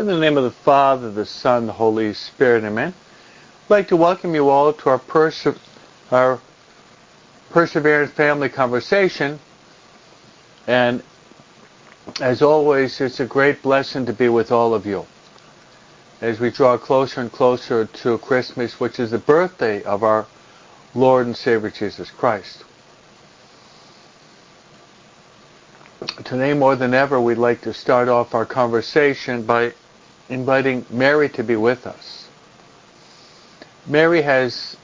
In the name of the Father, the Son, the Holy Spirit, amen. I'd like to welcome you all to our, perse- our Perseverance Family Conversation. And as always, it's a great blessing to be with all of you as we draw closer and closer to Christmas, which is the birthday of our Lord and Savior Jesus Christ. Today, more than ever, we'd like to start off our conversation by inviting Mary to be with us. Mary has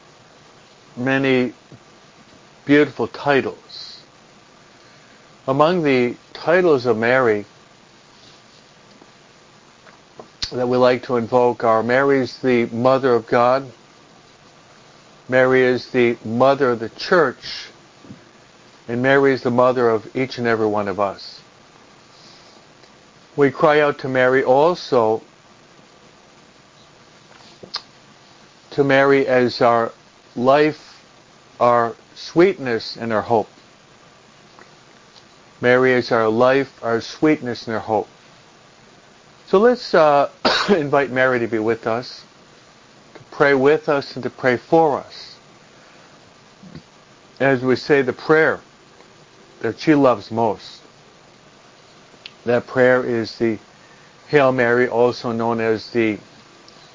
many beautiful titles. Among the titles of Mary that we like to invoke are Mary is the Mother of God, Mary is the Mother of the Church, and Mary is the Mother of each and every one of us. We cry out to Mary also to Mary as our life, our sweetness, and our hope. Mary is our life, our sweetness, and our hope. So let's uh, invite Mary to be with us, to pray with us, and to pray for us. As we say the prayer that she loves most. That prayer is the Hail Mary, also known as the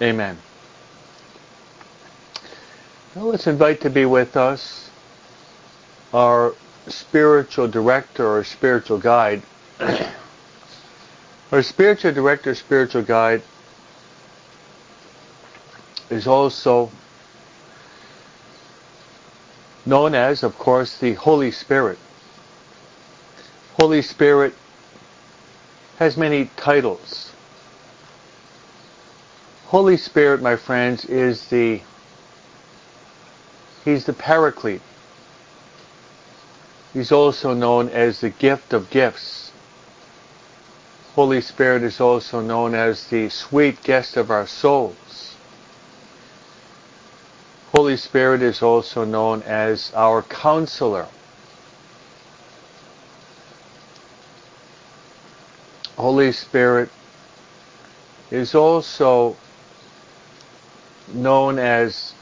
Amen. Now let's invite to be with us our spiritual director or spiritual guide. our spiritual director, spiritual guide is also known as, of course, the Holy Spirit. Holy Spirit has many titles. Holy Spirit, my friends, is the He's the Paraclete. He's also known as the gift of gifts. Holy Spirit is also known as the sweet guest of our souls. Holy Spirit is also known as our counselor. Holy Spirit is also known as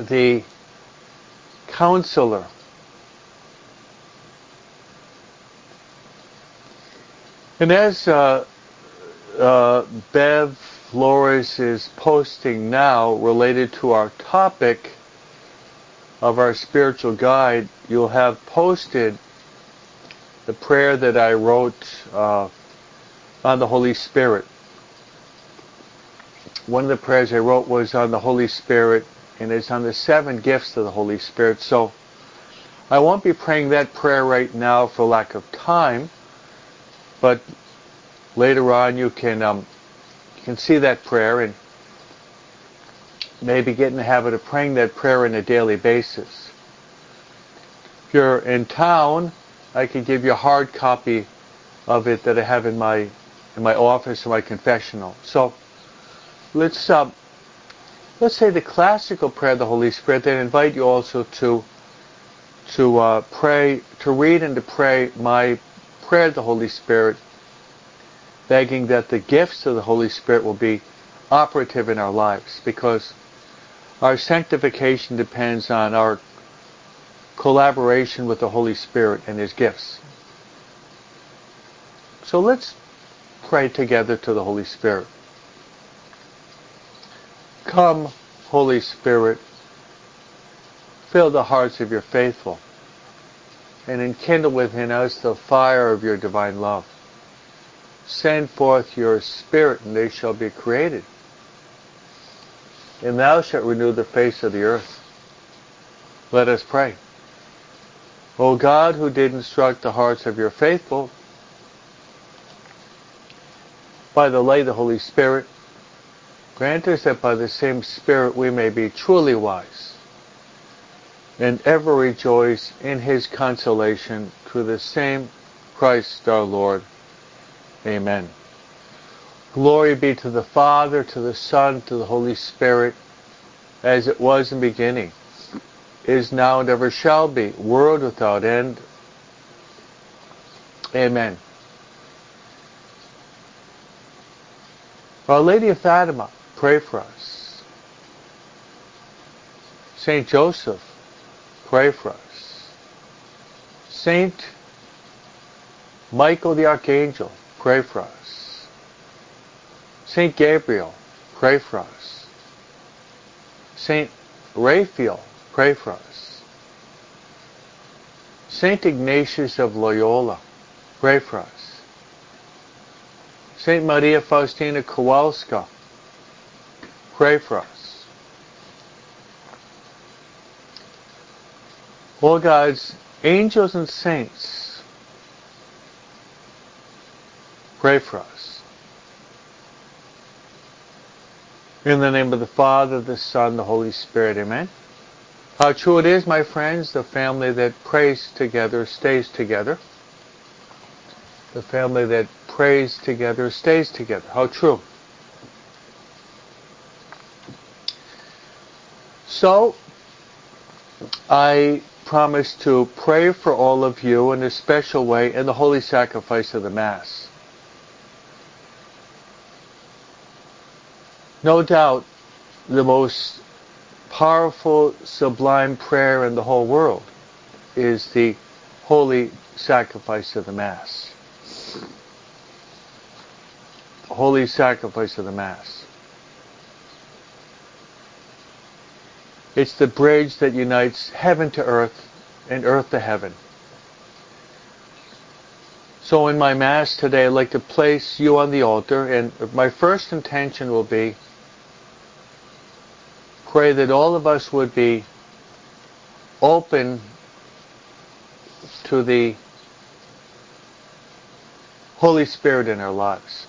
the counselor. And as uh, uh, Bev Flores is posting now related to our topic of our spiritual guide, you'll have posted the prayer that I wrote uh, on the Holy Spirit. One of the prayers I wrote was on the Holy Spirit, and it's on the seven gifts of the Holy Spirit. So I won't be praying that prayer right now for lack of time, but later on you can um, you can see that prayer and maybe get in the habit of praying that prayer on a daily basis. If you're in town, I can give you a hard copy of it that I have in my in my office or my confessional. So let's uh, let's say the classical prayer of the Holy Spirit. Then invite you also to to uh, pray, to read and to pray my prayer of the Holy Spirit, begging that the gifts of the Holy Spirit will be operative in our lives, because our sanctification depends on our collaboration with the Holy Spirit and His gifts. So let's pray together to the Holy Spirit. Come, Holy Spirit, fill the hearts of your faithful, and enkindle within us the fire of your divine love. Send forth your Spirit, and they shall be created. And thou shalt renew the face of the earth. Let us pray. O God, who did instruct the hearts of your faithful, by the light of the Holy Spirit, grant us that by the same Spirit we may be truly wise and ever rejoice in his consolation through the same Christ our Lord. Amen. Glory be to the Father, to the Son, to the Holy Spirit, as it was in the beginning, is now, and ever shall be, world without end. Amen. Our Lady of Fatima, pray for us. Saint Joseph, pray for us. Saint Michael the Archangel, pray for us. Saint Gabriel, pray for us. Saint Raphael, pray for us. Saint Ignatius of Loyola, pray for us. Saint Maria Faustina Kowalska, pray for us. All God's angels and saints, pray for us. In the name of the Father, the Son, the Holy Spirit, amen. How true it is, my friends, the family that prays together stays together. The family that prays together stays together. How true. So, I promise to pray for all of you in a special way in the holy sacrifice of the Mass. No doubt, the most powerful, sublime prayer in the whole world is the holy sacrifice of the Mass. Holy sacrifice of the Mass. It's the bridge that unites heaven to earth and earth to heaven. So in my Mass today, I'd like to place you on the altar, and my first intention will be pray that all of us would be open to the Holy Spirit in our lives.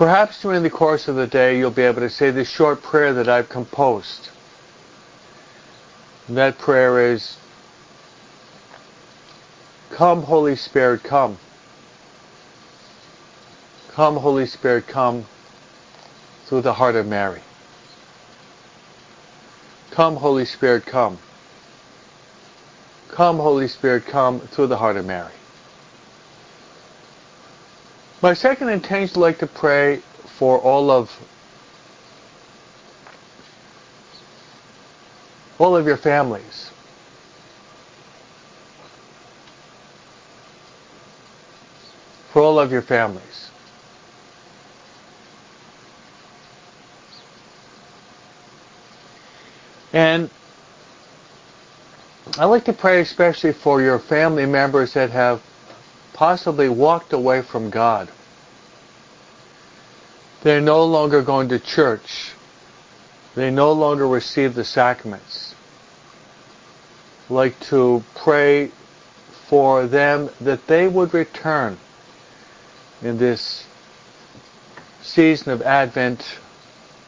Perhaps during the course of the day you'll be able to say this short prayer that I've composed. And that prayer is, Come Holy Spirit, come. Come Holy Spirit, come through the heart of Mary. Come Holy Spirit, come. Come Holy Spirit, come through the heart of Mary. My second intention I'd like to pray for all of all of your families. For all of your families. And I like to pray especially for your family members that have possibly walked away from God. They're no longer going to church. They no longer receive the sacraments. Like to pray for them that they would return in this season of Advent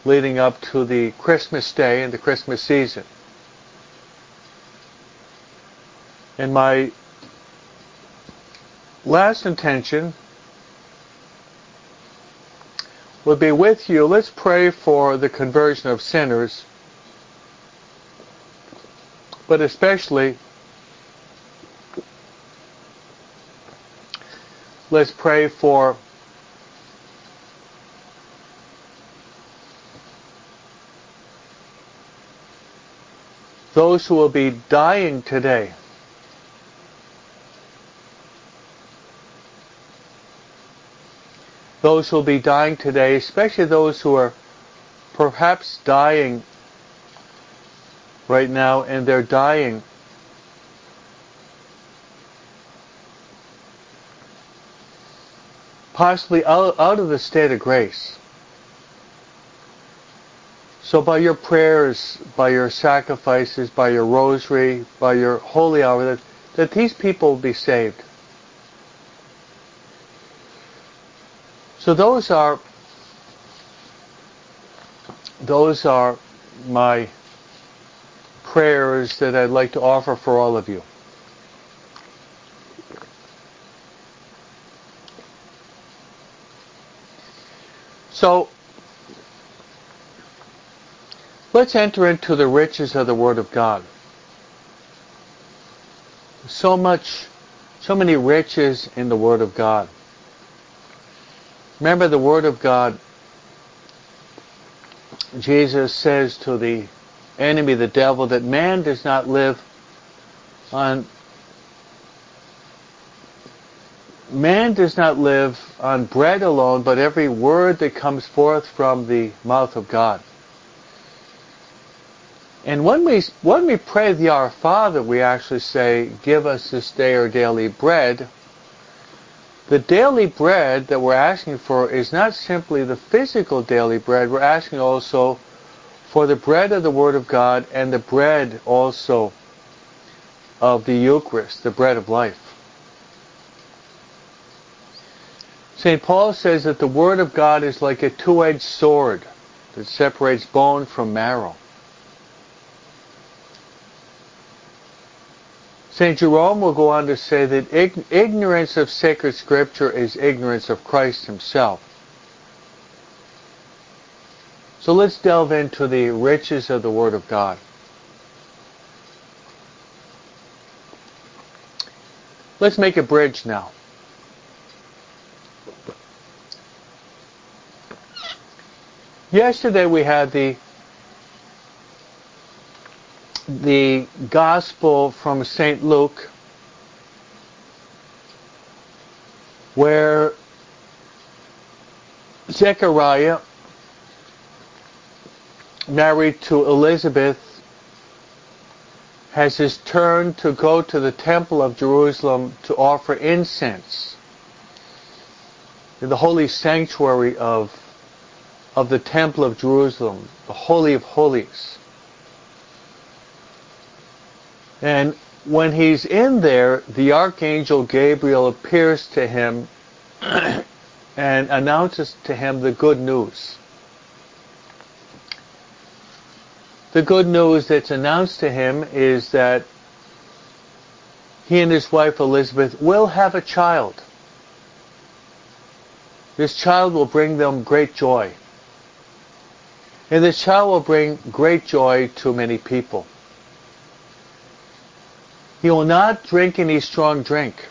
leading up to the Christmas day and the Christmas season. And my last intention will be with you. Let's pray for the conversion of sinners, but especially let's pray for those who will be dying today. Those who will be dying today, especially those who are perhaps dying right now and they're dying possibly out, of the state of grace. So by your prayers, by your sacrifices, by your rosary, by your holy hour, that, that these people will be saved. So those are those are my prayers that I'd like to offer for all of you. So let's enter into the riches of the Word of God. So much, so many riches in the Word of God. Remember the Word of God. Jesus says to the enemy, the devil, that man does not live on man does not live on bread alone, but every word that comes forth from the mouth of God. And when we when we pray the Our Father, we actually say, "Give us this day our daily bread." The daily bread that we're asking for is not simply the physical daily bread. We're asking also for the bread of the Word of God and the bread also of the Eucharist, the bread of life. St. Paul says that the Word of God is like a two-edged sword that separates bone from marrow. St. Jerome will go on to say that ignorance of sacred scripture is ignorance of Christ himself. So let's delve into the riches of the Word of God. Let's make a bridge now. Yesterday we had the the gospel from St. Luke where Zechariah married to Elizabeth has his turn to go to the temple of Jerusalem to offer incense in the holy sanctuary of of the Temple of Jerusalem, the Holy of Holies. And when he's in there, the Archangel Gabriel appears to him and announces to him the good news. The good news that's announced to him is that he and his wife Elizabeth will have a child. This child will bring them great joy. And this child will bring great joy to many people. He will not drink any strong drink.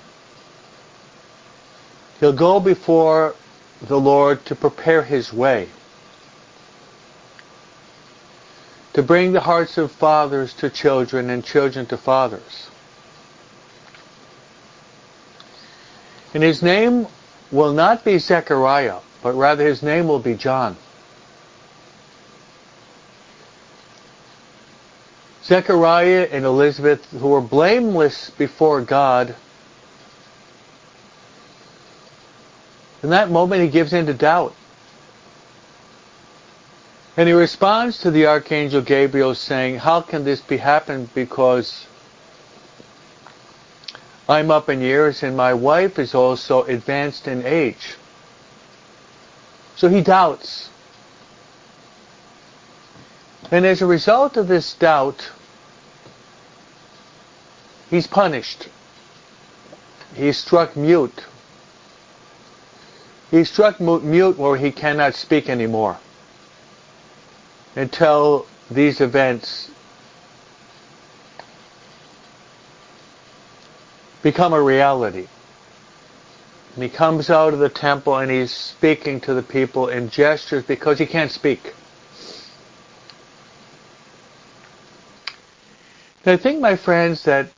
He'll go before the Lord to prepare his way. To bring the hearts of fathers to children and children to fathers. And his name will not be Zechariah, but rather his name will be John. Zechariah and Elizabeth, who were blameless before God, in that moment he gives in to doubt. And he responds to the archangel Gabriel saying, How can this be happened? Because I'm up in years and my wife is also advanced in age. So he doubts. And as a result of this doubt, he's punished. He's struck mute. He's struck mute where he cannot speak anymore until these events become a reality. And he comes out of the temple and he's speaking to the people in gestures because he can't speak. I think, my friends, that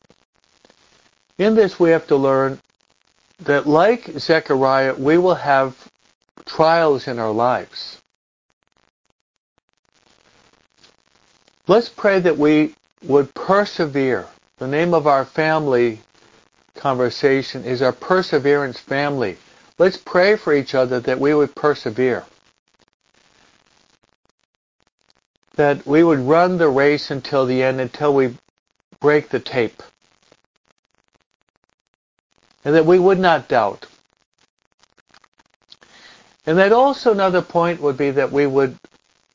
in this we have to learn that like Zechariah, we will have trials in our lives. Let's pray that we would persevere. The name of our family conversation is our perseverance family. Let's pray for each other that we would persevere. That we would run the race until the end, until we break the tape. And that we would not doubt. And that also another point would be that we would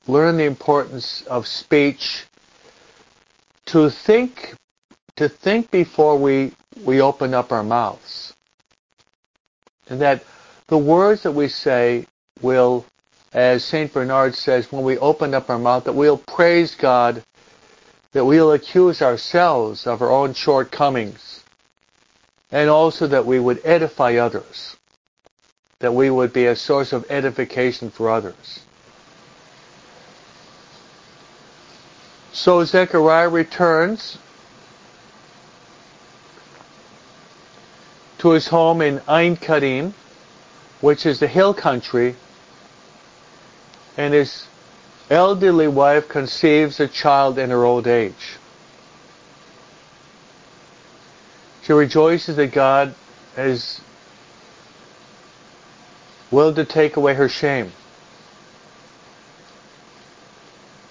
learn the importance of speech to think to think before we we open up our mouths. And that the words that we say will, as St. Bernard says, when we open up our mouth, that we'll praise God, that we'll accuse ourselves of our own shortcomings, and also that we would edify others, that we would be a source of edification for others. So Zechariah returns to his home in Ein Karim, which is the hill country, and his elderly wife conceives a child in her old age. She rejoices that God has willed to take away her shame.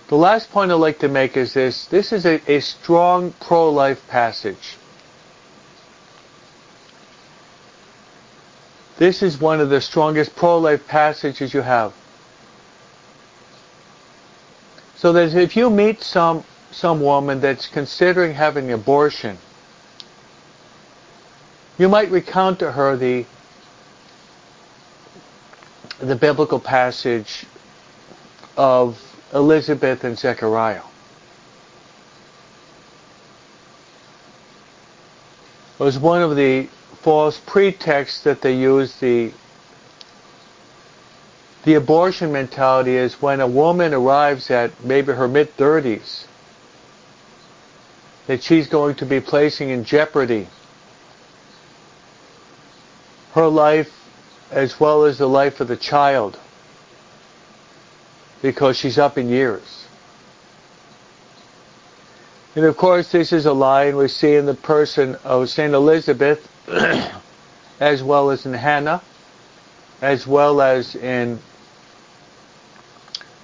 The last point I'd like to make is this. This is a, a strong pro-life passage. This is one of the strongest pro-life passages you have. So that if you meet some some woman that's considering having an abortion, you might recount to her the the biblical passage of Elizabeth and Zechariah. It was one of the false pretexts that they use the the abortion mentality is when a woman arrives at maybe her mid 30s that she's going to be placing in jeopardy her life as well as the life of the child because she's up in years. And of course, this is a line we see in the person of St. Elizabeth as well as in Hannah, as well as in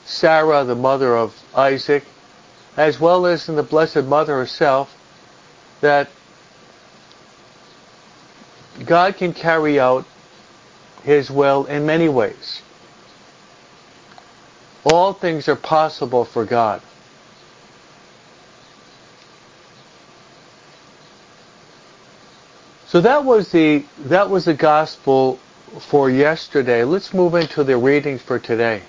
Sarah, the mother of Isaac, as well as in the Blessed Mother herself, that God can carry out His will in many ways. All things are possible for God. So that was the that was the gospel for yesterday. Let's move into the readings for today.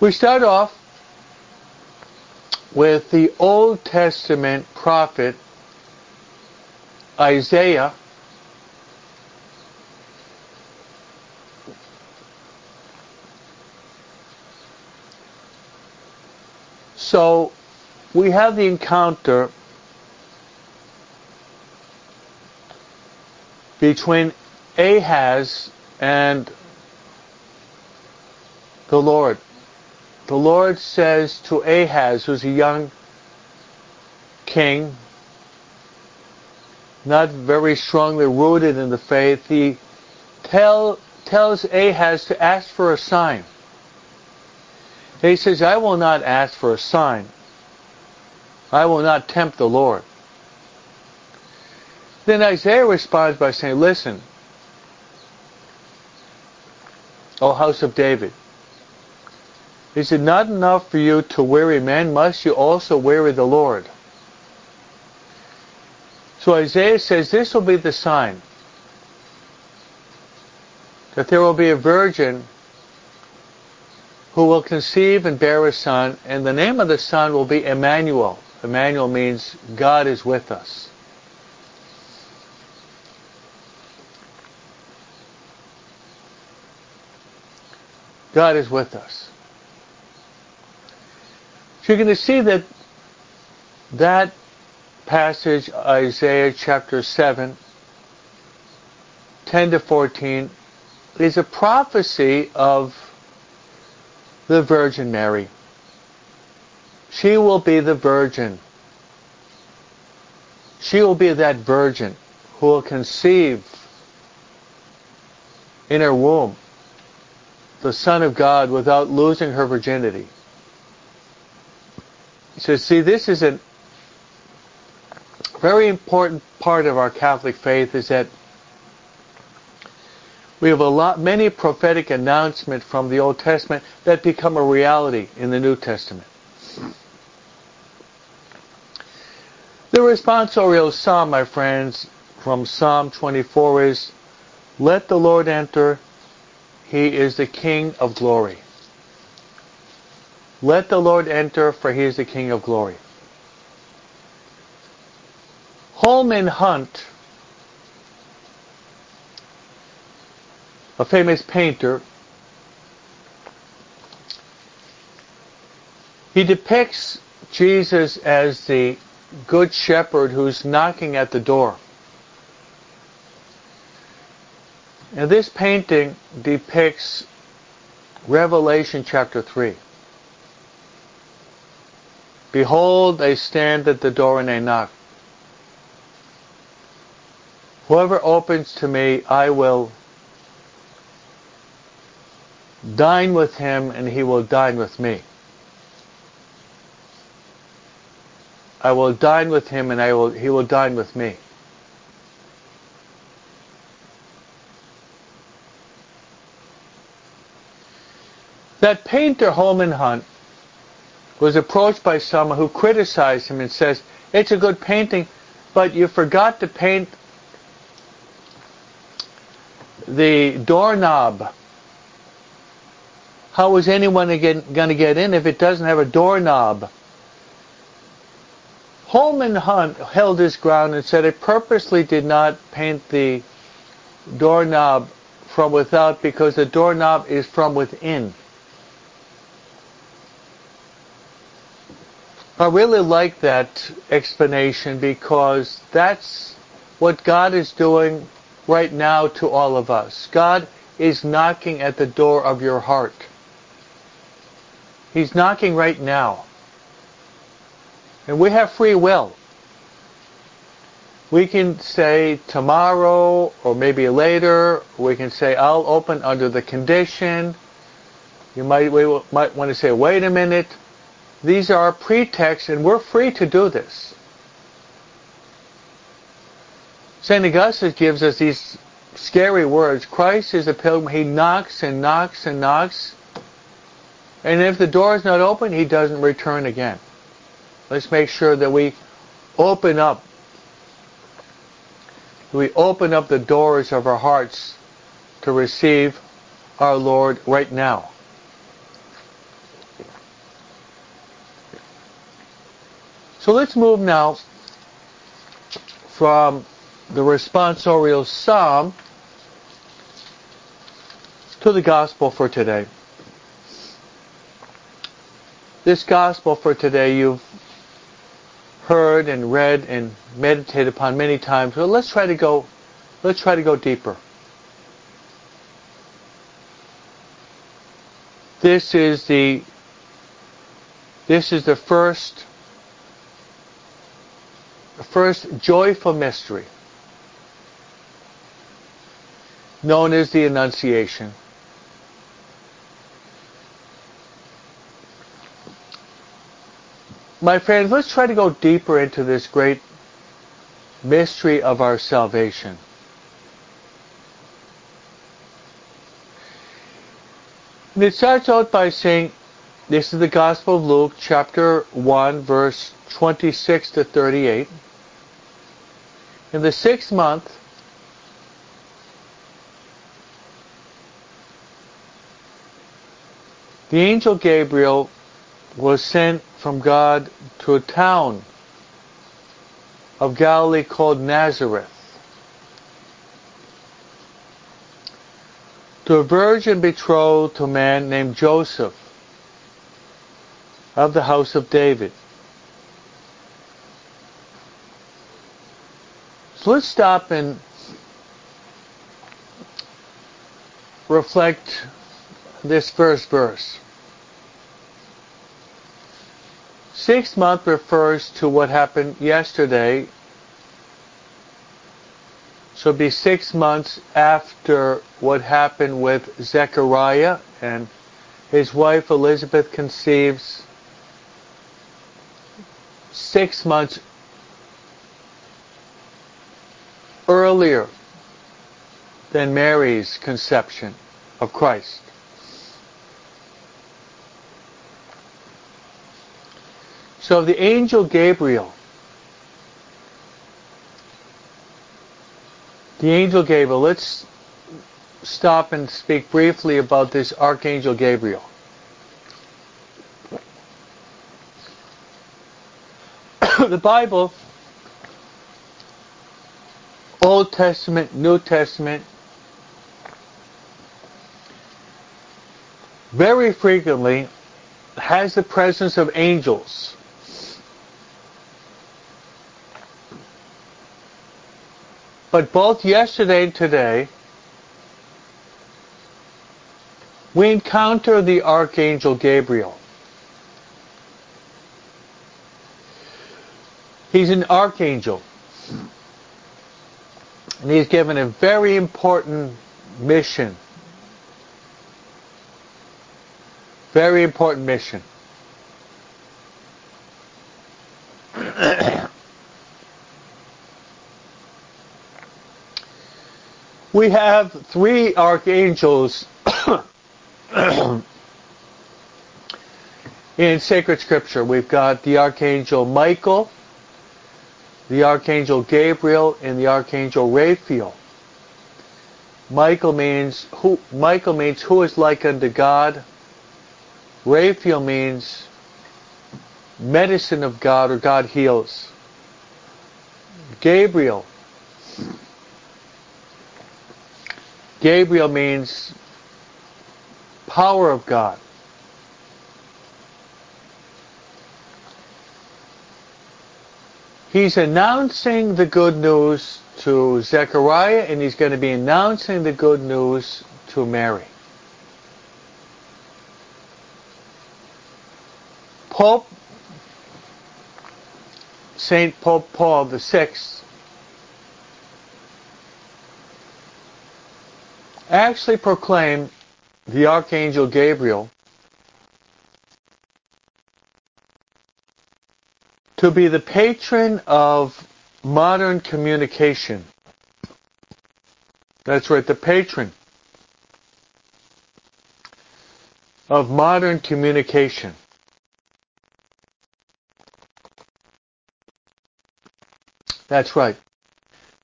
We start off with the Old Testament prophet Isaiah So we have the encounter between Ahaz and the Lord. The Lord says to Ahaz, who's a young king, not very strongly rooted in the faith, he tell, tells Ahaz to ask for a sign. He says, I will not ask for a sign. I will not tempt the Lord. Then Isaiah responds by saying, Listen, O house of David, is it not enough for you to weary men? Must you also weary the Lord? So Isaiah says this will be the sign that there will be a virgin who will conceive and bear a son, and the name of the son will be Emmanuel. Emmanuel means God is with us. God is with us. So you're going to see that that passage, Isaiah chapter 7, 10 to 14, is a prophecy of the Virgin Mary. She will be the virgin. She will be that virgin who will conceive in her womb the Son of God without losing her virginity. He says, see, this is a very important part of our Catholic faith is that we have a lot, many prophetic announcements from the Old Testament that become a reality in the New Testament. The responsorial psalm, my friends, from Psalm 24 is, Let the Lord enter, He is the King of glory. Let the Lord enter, for He is the King of glory. Holman Hunt, a famous painter, he depicts Jesus as the good shepherd who's knocking at the door. And this painting depicts Revelation chapter 3. Behold, I stand at the door and I knock. Whoever opens to me, I will dine with him and he will dine with me. I will dine with him and I will, he will dine with me. That painter Holman Hunt was approached by someone who criticized him and says, it's a good painting, but you forgot to paint the doorknob. How is anyone going to get in if it doesn't have a doorknob? Holman Hunt held his ground and said, I purposely did not paint the doorknob from without because the doorknob is from within. I really like that explanation because that's what God is doing right now to all of us. God is knocking at the door of your heart. He's knocking right now. And we have free will. We can say tomorrow or maybe later. We can say I'll open under the condition. You might, might want to say, wait a minute. These are pretexts and we're free to do this. St. Augustine gives us these scary words. Christ is a pilgrim. He knocks and knocks and knocks. And if the door is not open, he doesn't return again. Let's make sure that we open up. We open up the doors of our hearts to receive our Lord right now. So let's move now from the responsorial psalm to the gospel for today. This gospel for today you've heard and read and meditated upon many times. But let's try to go let's try to go deeper. This is the this is the first first joyful mystery known as the Annunciation. My friends, let's try to go deeper into this great mystery of our salvation. And it starts out by saying, this is the Gospel of Luke, chapter 1, verse 26 to 38. In the sixth month, the angel Gabriel was sent from God to a town of Galilee called Nazareth to a virgin betrothed to a man named Joseph of the house of David. Let's stop and reflect this first verse. Six month refers to what happened yesterday. So it'll be six months after what happened with Zechariah and his wife Elizabeth conceives six months earlier than Mary's conception of Christ. So the angel Gabriel, the angel Gabriel, let's stop and speak briefly about this archangel Gabriel. the Bible, Old Testament, New Testament, very frequently has the presence of angels. But both yesterday and today, we encounter the Archangel Gabriel. He's an archangel. And he's given a very important mission. Very important mission. we have three archangels in sacred scripture. We've got the archangel Michael, the archangel Gabriel, and the archangel Raphael. Michael means who Michael means who is like unto God. Raphael means medicine of God or God heals. Gabriel Gabriel means power of God. He's announcing the good news to Zechariah and he's going to be announcing the good news to Mary. Pope Saint Pope Paul VI actually proclaimed the Archangel Gabriel to be the patron of modern communication. That's right, the patron of modern communication. That's right.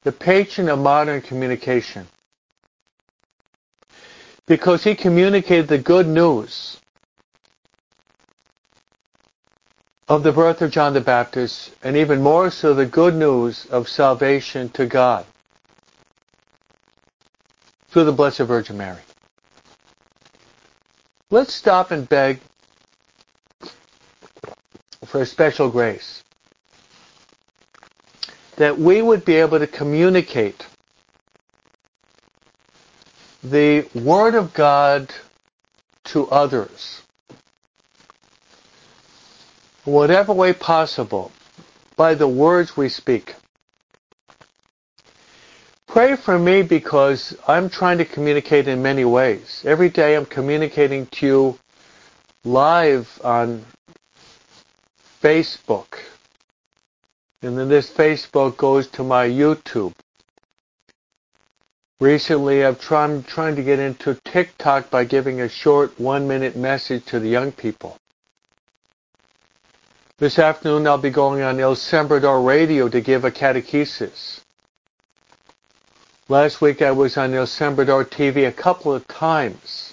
The patron of modern communication because he communicated the good news of the birth of John the Baptist, and even more so the good news of salvation to God through the Blessed Virgin Mary. Let's stop and beg for a special grace that we would be able to communicate the Word of God to others, whatever way possible, by the words we speak. Pray for me because I'm trying to communicate in many ways. Every day I'm communicating to you live on Facebook. And then this Facebook goes to my YouTube. Recently, I've tried trying to get into TikTok by giving a short one-minute message to the young people. This afternoon, I'll be going on El Sembrador Radio to give a catechesis. Last week, I was on El Sembrador TV a couple of times.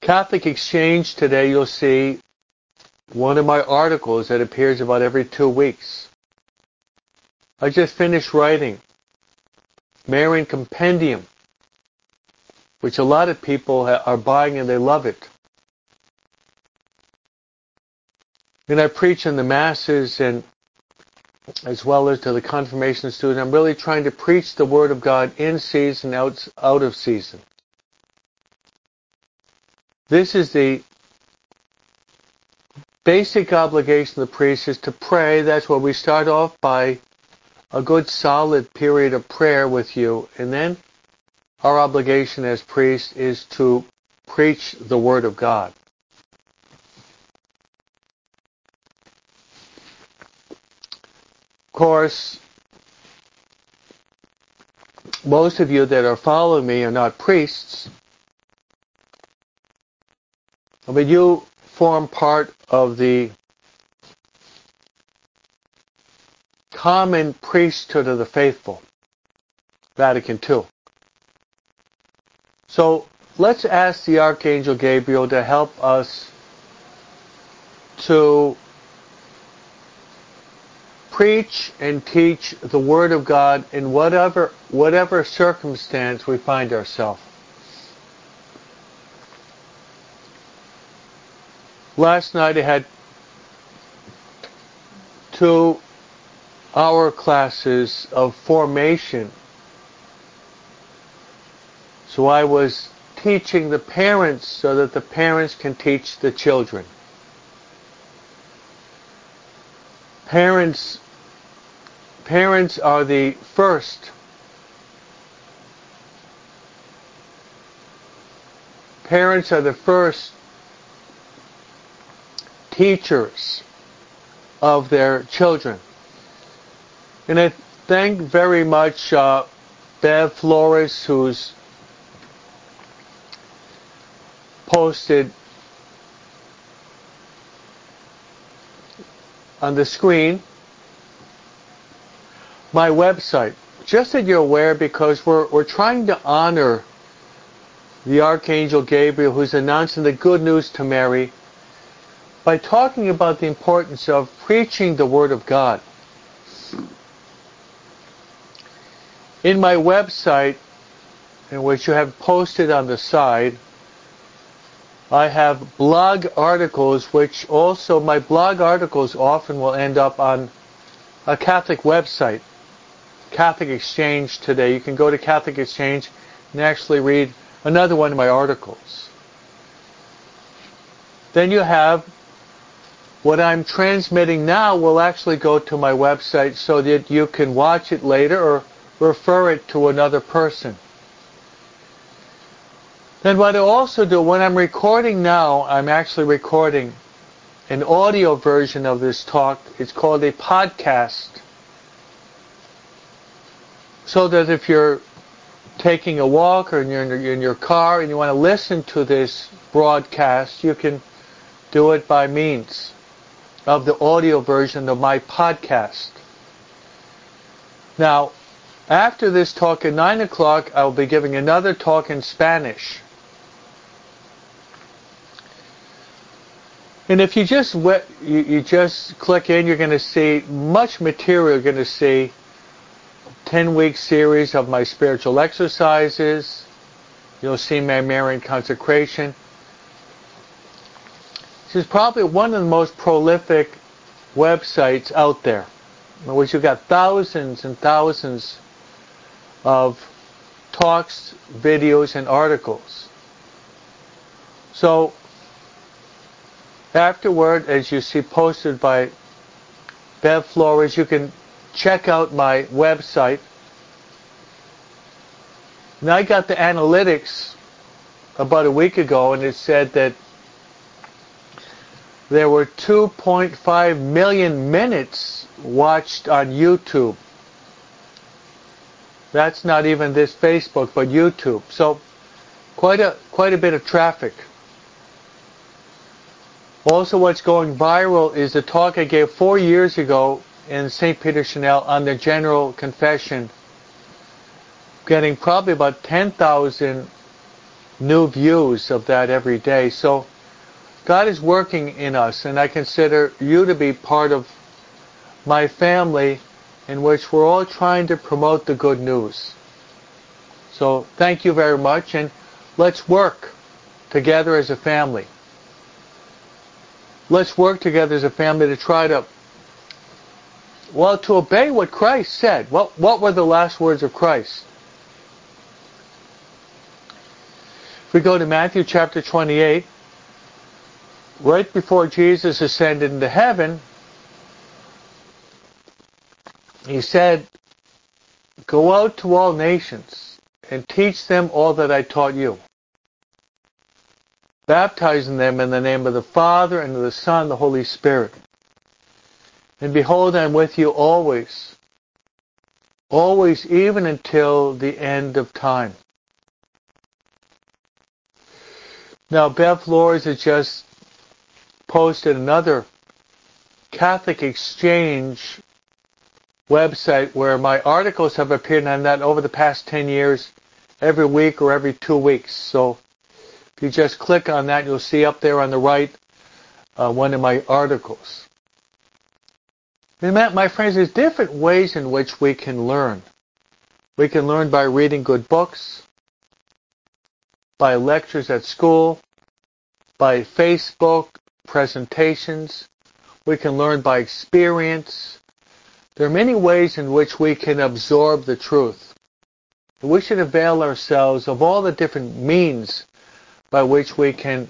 Catholic Exchange today, you'll see one of my articles that appears about every two weeks. I just finished writing Marian Compendium, which a lot of people are buying and they love it. And I preach in the masses and as well as to the confirmation student. I'm really trying to preach the Word of God in season, out, out of season. This is the basic obligation of the priest is to pray. That's where we start off by a good solid period of prayer with you. And then our obligation as priests is to preach the Word of God. Course, most of you that are following me are not priests, but you form part of the common priesthood of the faithful, Vatican II. So let's ask the Archangel Gabriel to help us to preach and teach the Word of God in whatever whatever circumstance we find ourselves. Last night I had two hour classes of formation. So I was teaching the parents so that the parents can teach the children. Parents parents are the first parents are the first teachers of their children. And I thank very much uh, Bev Flores, who's posted on the screen my website. Just that you're aware because we're, we're trying to honor the Archangel Gabriel who's announcing the good news to Mary by talking about the importance of preaching the Word of God. In my website, in which you have posted on the side, I have blog articles, which also, my blog articles often will end up on a Catholic website. Catholic Exchange today. You can go to Catholic Exchange and actually read another one of my articles. Then you have what I'm transmitting now will actually go to my website so that you can watch it later or refer it to another person. Then what I also do, when I'm recording now, I'm actually recording an audio version of this talk. It's called a podcast so that if you're taking a walk or you're in your car and you want to listen to this broadcast, you can do it by means of the audio version of my podcast. Now, after this talk at 9 o'clock, I will be giving another talk in Spanish. And if you just you, you just click in, you're going to see much material. You're going to see 10 week series of my spiritual exercises. You'll see my Marian consecration. This is probably one of the most prolific websites out there, in which you've got thousands and thousands of talks, videos, and articles. So, afterward, as you see posted by Bev Flores, you can check out my website. Now I got the analytics about a week ago, and it said that there were 2.5 million minutes watched on YouTube. That's not even this Facebook, but YouTube. So quite a quite a bit of traffic. Also, what's going viral is the talk I gave four years ago in St. Peter Chanel on the general confession, getting probably about 10,000 new views of that every day. So God is working in us, and I consider you to be part of my family in which we're all trying to promote the good news. So thank you very much, and let's work together as a family. Let's work together as a family to try to well, to obey what Christ said. What, what were the last words of Christ? If we go to Matthew chapter 28, right before Jesus ascended into heaven, he said, Go out to all nations and teach them all that I taught you, baptizing them in the name of the Father and of the Son and the Holy Spirit and behold, I am with you always, always, even until the end of time. Now, Bev Flores has just posted another Catholic Exchange website where my articles have appeared on that over the past 10 years, every week or every two weeks. So if you just click on that, you'll see up there on the right uh, one of my articles. And that, my friends, there's different ways in which we can learn. We can learn by reading good books, by lectures at school, by Facebook presentations. We can learn by experience. There are many ways in which we can absorb the truth. We should avail ourselves of all the different means by which we can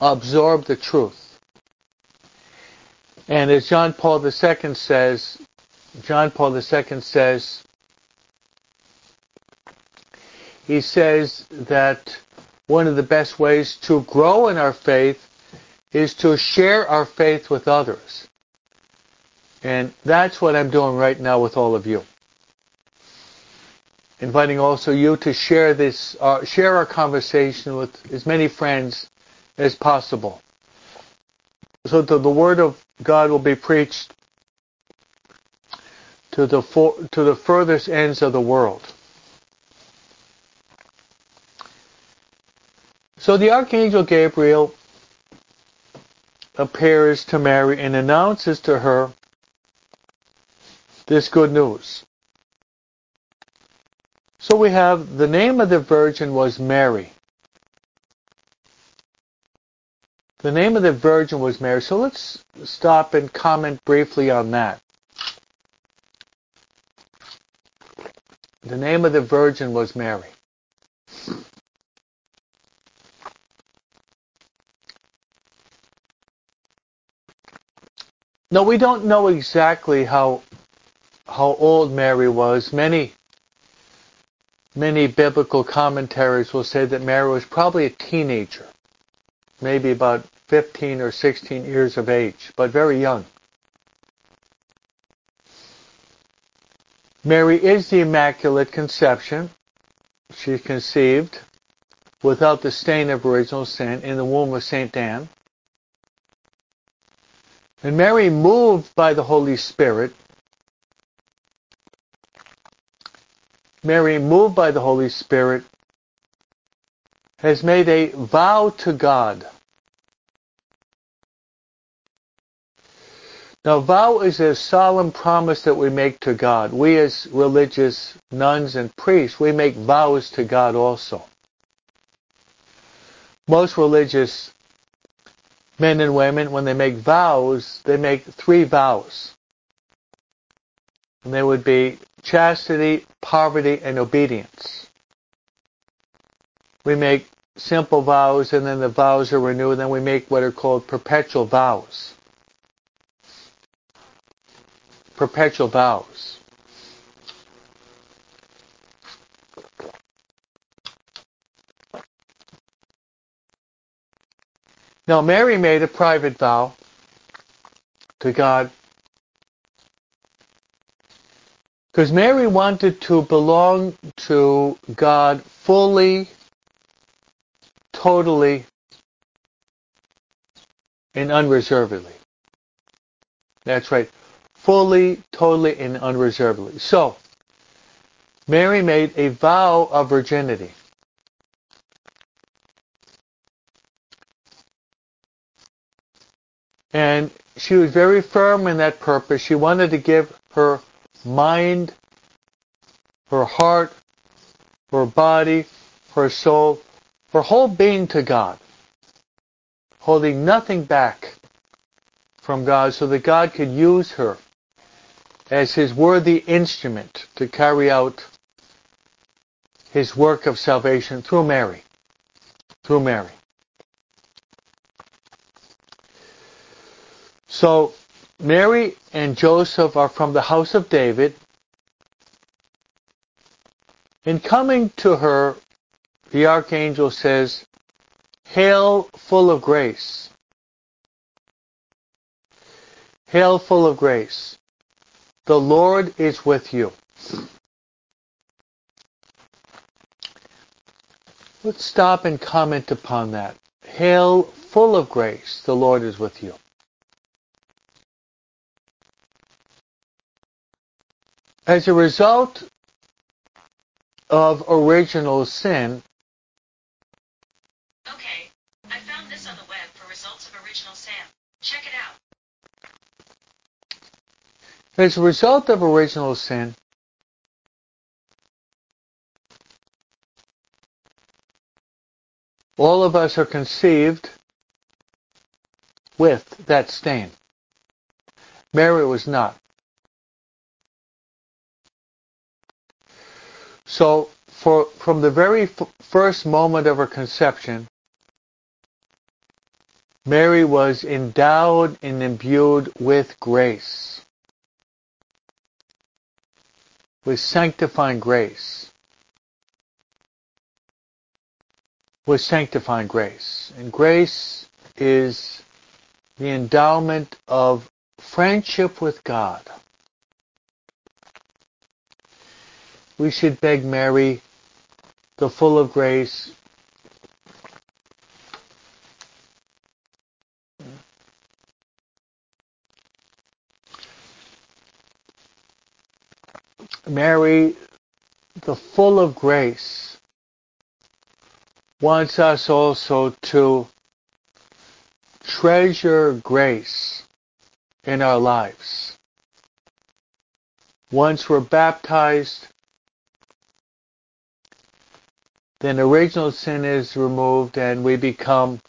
absorb the truth. And as John Paul II says, John Paul II says, he says that one of the best ways to grow in our faith is to share our faith with others. And that's what I'm doing right now with all of you. Inviting also you to share this, uh, share our conversation with as many friends as possible. So that the word of God will be preached to the for, to the furthest ends of the world. So the archangel Gabriel appears to Mary and announces to her this good news. So we have the name of the virgin was Mary. The name of the virgin was Mary. So let's stop and comment briefly on that. The name of the virgin was Mary. Now we don't know exactly how how old Mary was. Many many biblical commentaries will say that Mary was probably a teenager, maybe about 15 or 16 years of age, but very young. Mary is the Immaculate Conception. She conceived without the stain of original sin in the womb of St. Anne. And Mary, moved by the Holy Spirit, Mary, moved by the Holy Spirit, has made a vow to God. Now, vow is a solemn promise that we make to God. We as religious nuns and priests, we make vows to God also. Most religious men and women, when they make vows, they make three vows. And they would be chastity, poverty, and obedience. We make simple vows and then the vows are renewed and then we make what are called perpetual vows. Perpetual vows. Now, Mary made a private vow to God because Mary wanted to belong to God fully, totally, and unreservedly. That's right. Fully, totally, and unreservedly. So, Mary made a vow of virginity. And she was very firm in that purpose. She wanted to give her mind, her heart, her body, her soul, her whole being to God, holding nothing back from God so that God could use her as his worthy instrument to carry out his work of salvation through Mary. Through Mary. So Mary and Joseph are from the house of David. In coming to her, the archangel says, Hail full of grace. Hail full of grace. the Lord is with you. Let's stop and comment upon that. Hail, full of grace, the Lord is with you. As a result of original sin, Okay, I found this on the web for results of original sin. Check it out. as a result of original sin, all of us are conceived with that stain. Mary was not. So, for, from the very first moment of her conception, Mary was endowed and imbued with grace, with sanctifying grace, with sanctifying grace. And grace is the endowment of friendship with God. We should beg Mary, the full of grace, Mary, the full of grace, wants us also to treasure grace in our lives. Once we're baptized, then original sin is removed and we become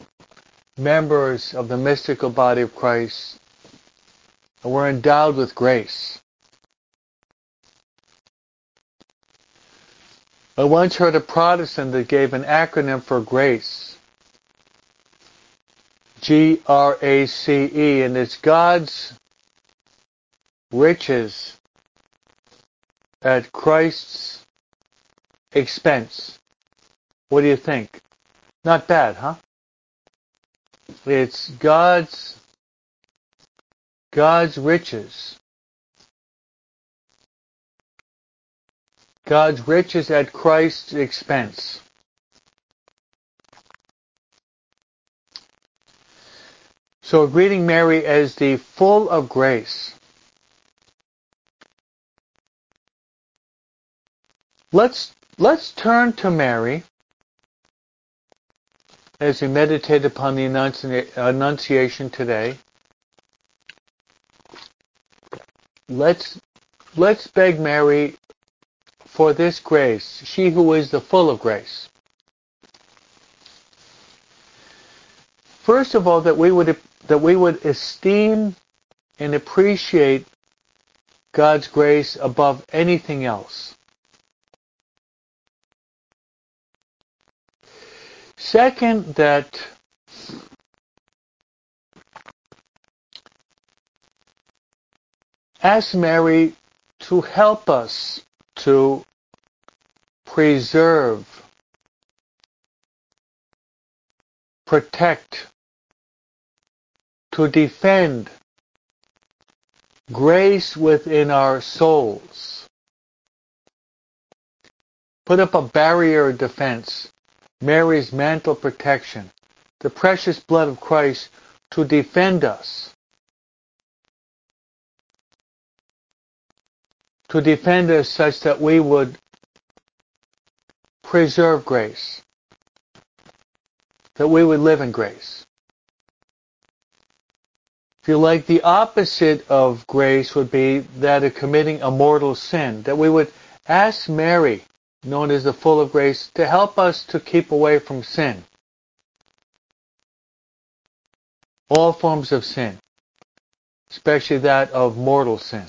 members of the mystical body of Christ. And we're endowed with grace. I once heard a Protestant that gave an acronym for grace. G-R-A-C-E, and it's God's riches at Christ's expense. What do you think? Not bad, huh? It's God's God's riches. God's riches at Christ's expense. So greeting Mary as the full of grace. Let's let's turn to Mary as we meditate upon the Annunciation today. Let's let's beg Mary for this grace, she who is the full of grace. First of all, that we would that we would esteem and appreciate God's grace above anything else. Second, that ask Mary to help us to preserve, protect, to defend grace within our souls. Put up a barrier of defense, Mary's mantle protection, the precious blood of Christ to defend us. To defend us such that we would preserve grace, that we would live in grace. If you like, the opposite of grace would be that of committing a mortal sin, that we would ask Mary, known as the full of grace, to help us to keep away from sin. All forms of sin, especially that of mortal sin.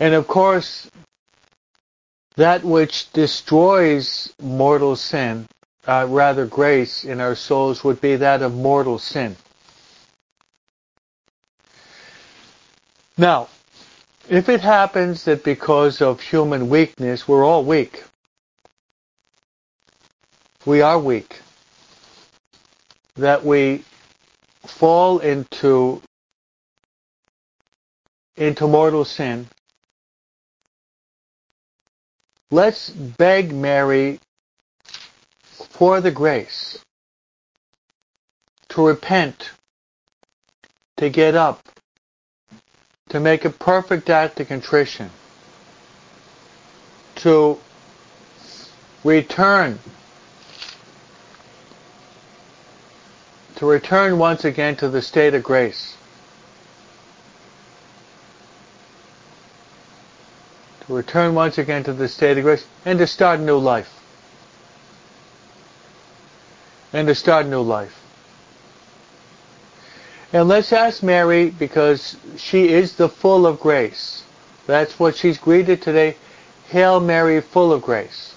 And of course, that which destroys mortal sin, uh, rather grace in our souls, would be that of mortal sin. Now, if it happens that because of human weakness, we're all weak, we are weak, that we fall into into mortal sin, let's beg Mary for the grace to repent, to get up, to make a perfect act of contrition, to return, to return once again to the state of grace. To return once again to the state of grace and to start a new life. And to start a new life. And let's ask Mary because she is the full of grace. That's what she's greeted today. Hail Mary, full of grace.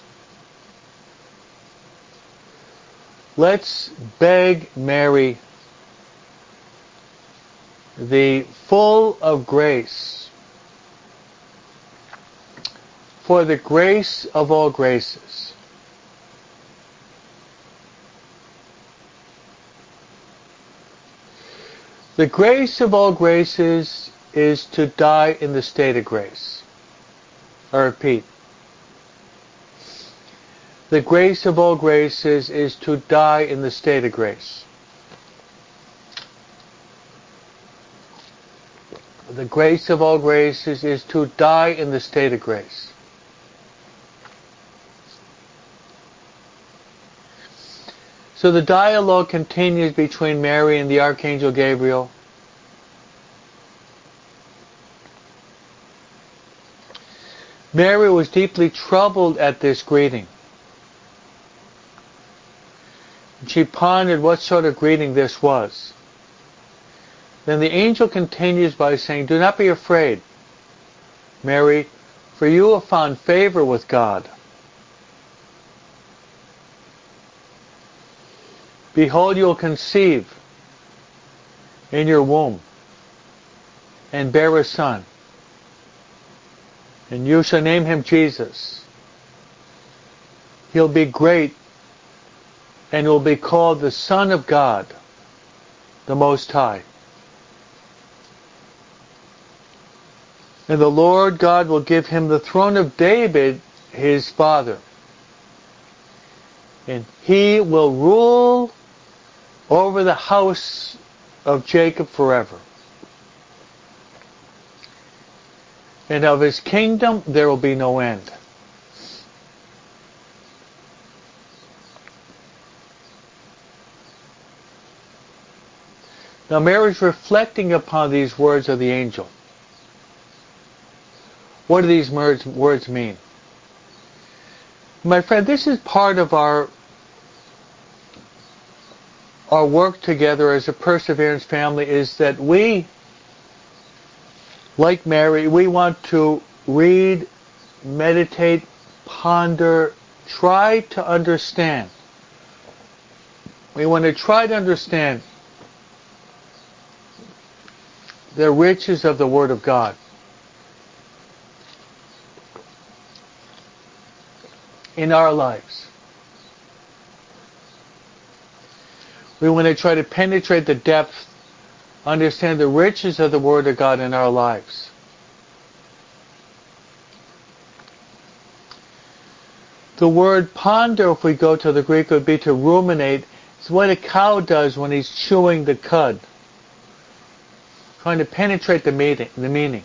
Let's beg Mary, the full of grace, for the grace of all graces The grace of all graces is to die in the state of grace. I repeat. The grace of all graces is to die in the state of grace. The grace of all graces is to die in the state of grace. So the dialogue continues between Mary and the Archangel Gabriel. Mary was deeply troubled at this greeting. She pondered what sort of greeting this was. Then the angel continues by saying, Do not be afraid, Mary, for you have found favor with God. Behold, you will conceive in your womb and bear a son. And you shall name him Jesus. He'll be great and will be called the Son of God, the Most High. And the Lord God will give him the throne of David, his father. And he will rule over the house of Jacob forever. And of his kingdom there will be no end. Now Mary's reflecting upon these words of the angel. What do these words mean? My friend, this is part of our our work together as a perseverance family is that we, like Mary, we want to read, meditate, ponder, try to understand. We want to try to understand the riches of the Word of God. in our lives. We want to try to penetrate the depth, understand the riches of the Word of God in our lives. The word ponder, if we go to the Greek, would be to ruminate. It's what a cow does when he's chewing the cud, trying to penetrate the. The meaning.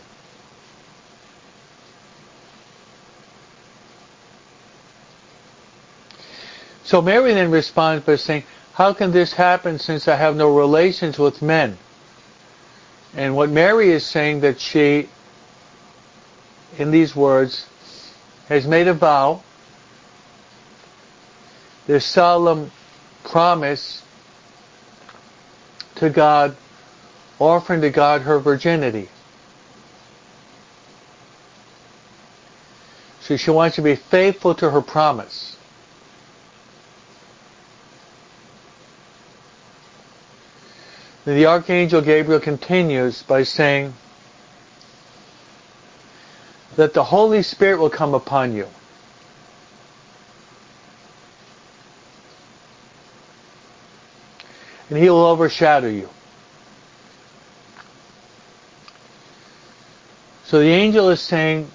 So Mary then responds by saying, how can this happen since I have no relations with men? And what Mary is saying that she, in these words, has made a vow, this solemn promise to God, offering to God her virginity. So she wants to be faithful to her promise. The Archangel Gabriel continues by saying that the Holy Spirit will come upon you. and he will overshadow you. So the angel is saying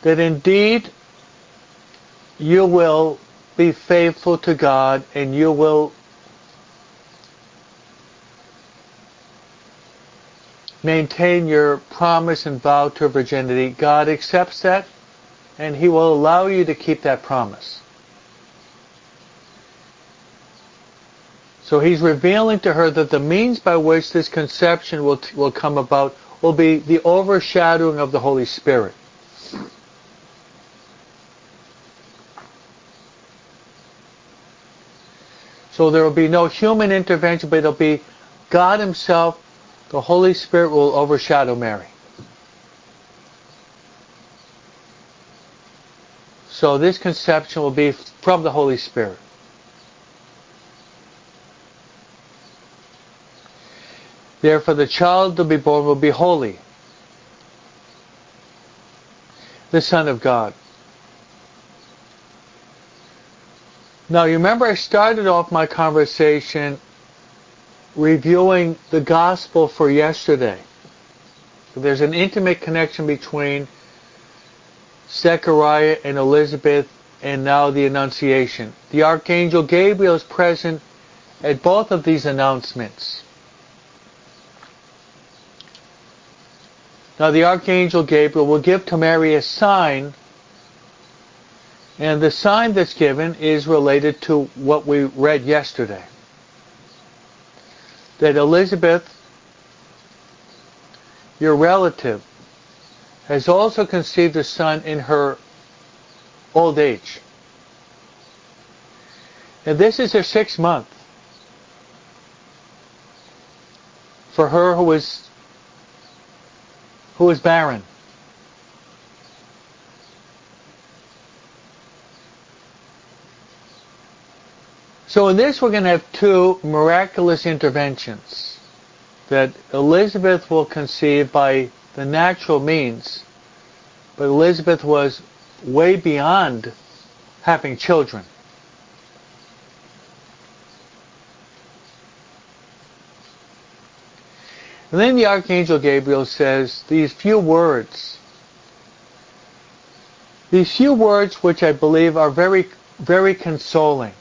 that indeed you will be faithful to God and you will maintain your promise and vow to virginity. God accepts that and he will allow you to keep that promise. So he's revealing to her that the means by which this conception will, will come about will be the overshadowing of the Holy Spirit. So there will be no human intervention, but it'll be God Himself, the Holy Spirit will overshadow Mary. So this conception will be from the Holy Spirit. Therefore the child to be born will be holy, the Son of God. Now you remember I started off my conversation reviewing the gospel for yesterday. There's an intimate connection between Zechariah and Elizabeth and now the Annunciation. The Archangel Gabriel is present at both of these announcements. Now the Archangel Gabriel will give to Mary a sign, and the sign that's given is related to what we read yesterday. That Elizabeth, your relative, has also conceived a son in her old age. And this is her sixth month. For her who is barren. So in this we're going to have two miraculous interventions that Elizabeth will conceive by the natural means, but Elizabeth was way beyond having children. And then the Archangel Gabriel says these few words. These few words which I believe are very, very consoling.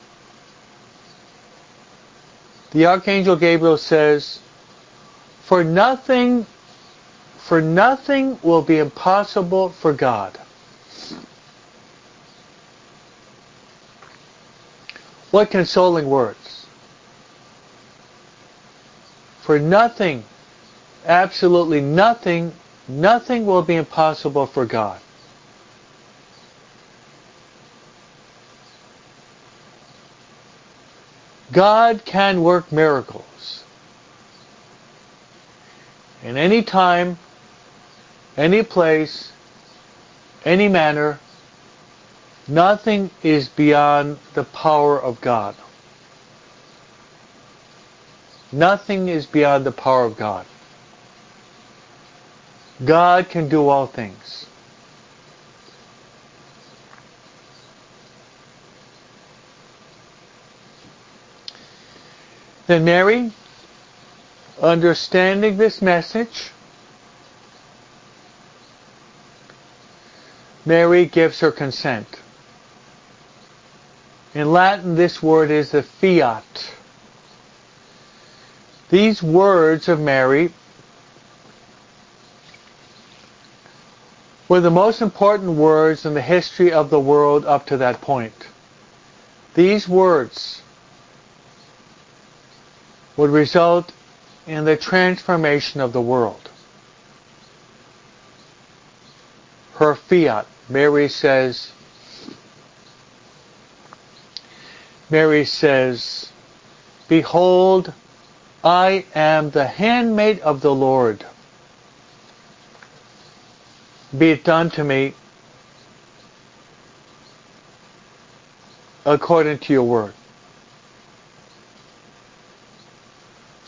The Archangel Gabriel says, for nothing, for nothing will be impossible for God. What consoling words. For nothing absolutely nothing, nothing will be impossible for God. God can work miracles. In any time, any place, any manner, nothing is beyond the power of God. Nothing is beyond the power of God. God can do all things. Then Mary, understanding this message, Mary gives her consent. In Latin, this word is the fiat. These words of Mary were the most important words in the history of the world up to that point. These words would result in the transformation of the world. Her fiat, Mary says, Mary says, Behold, I am the handmaid of the Lord be it done to me according to your word.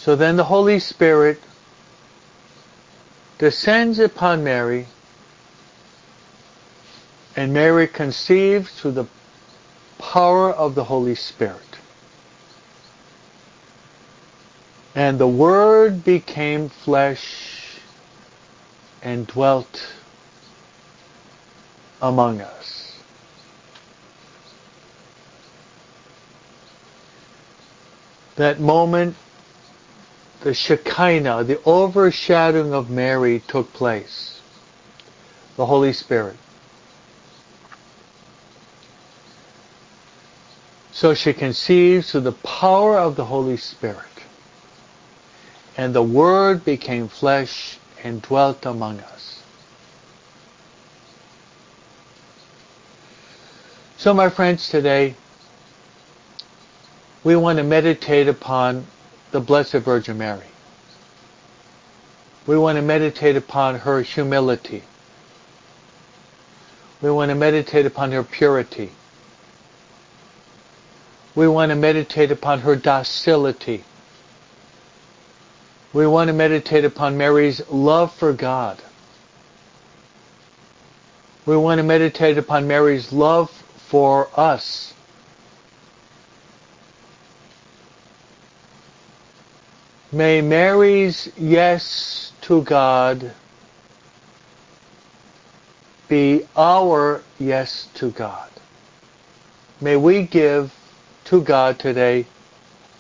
So then the Holy Spirit descends upon Mary, and Mary conceives through the power of the Holy Spirit. And the Word became flesh and dwelt among us. That moment, the Shekinah, the overshadowing of Mary took place. The Holy Spirit. So she conceives through the power of the Holy Spirit. And the Word became flesh and dwelt among us. So, my friends, today we want to meditate upon the Blessed Virgin Mary. We want to meditate upon her humility. We want to meditate upon her purity. We want to meditate upon her docility. We want to meditate upon Mary's love for God. We want to meditate upon Mary's love for us. May Mary's yes to God be our yes to God. May we give to God today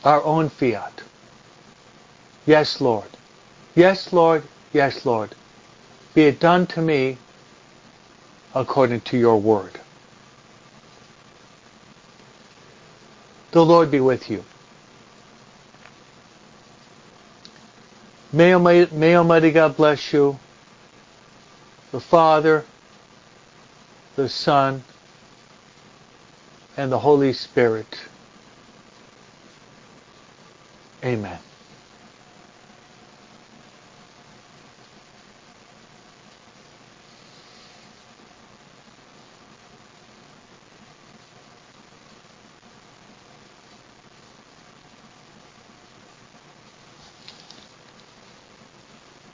our own fiat. Yes, Lord. Yes, Lord. Yes, Lord. Be it done to me according to your word. The Lord be with you. May Almighty, may Almighty God bless you, the Father, the Son, and the Holy Spirit. Amen.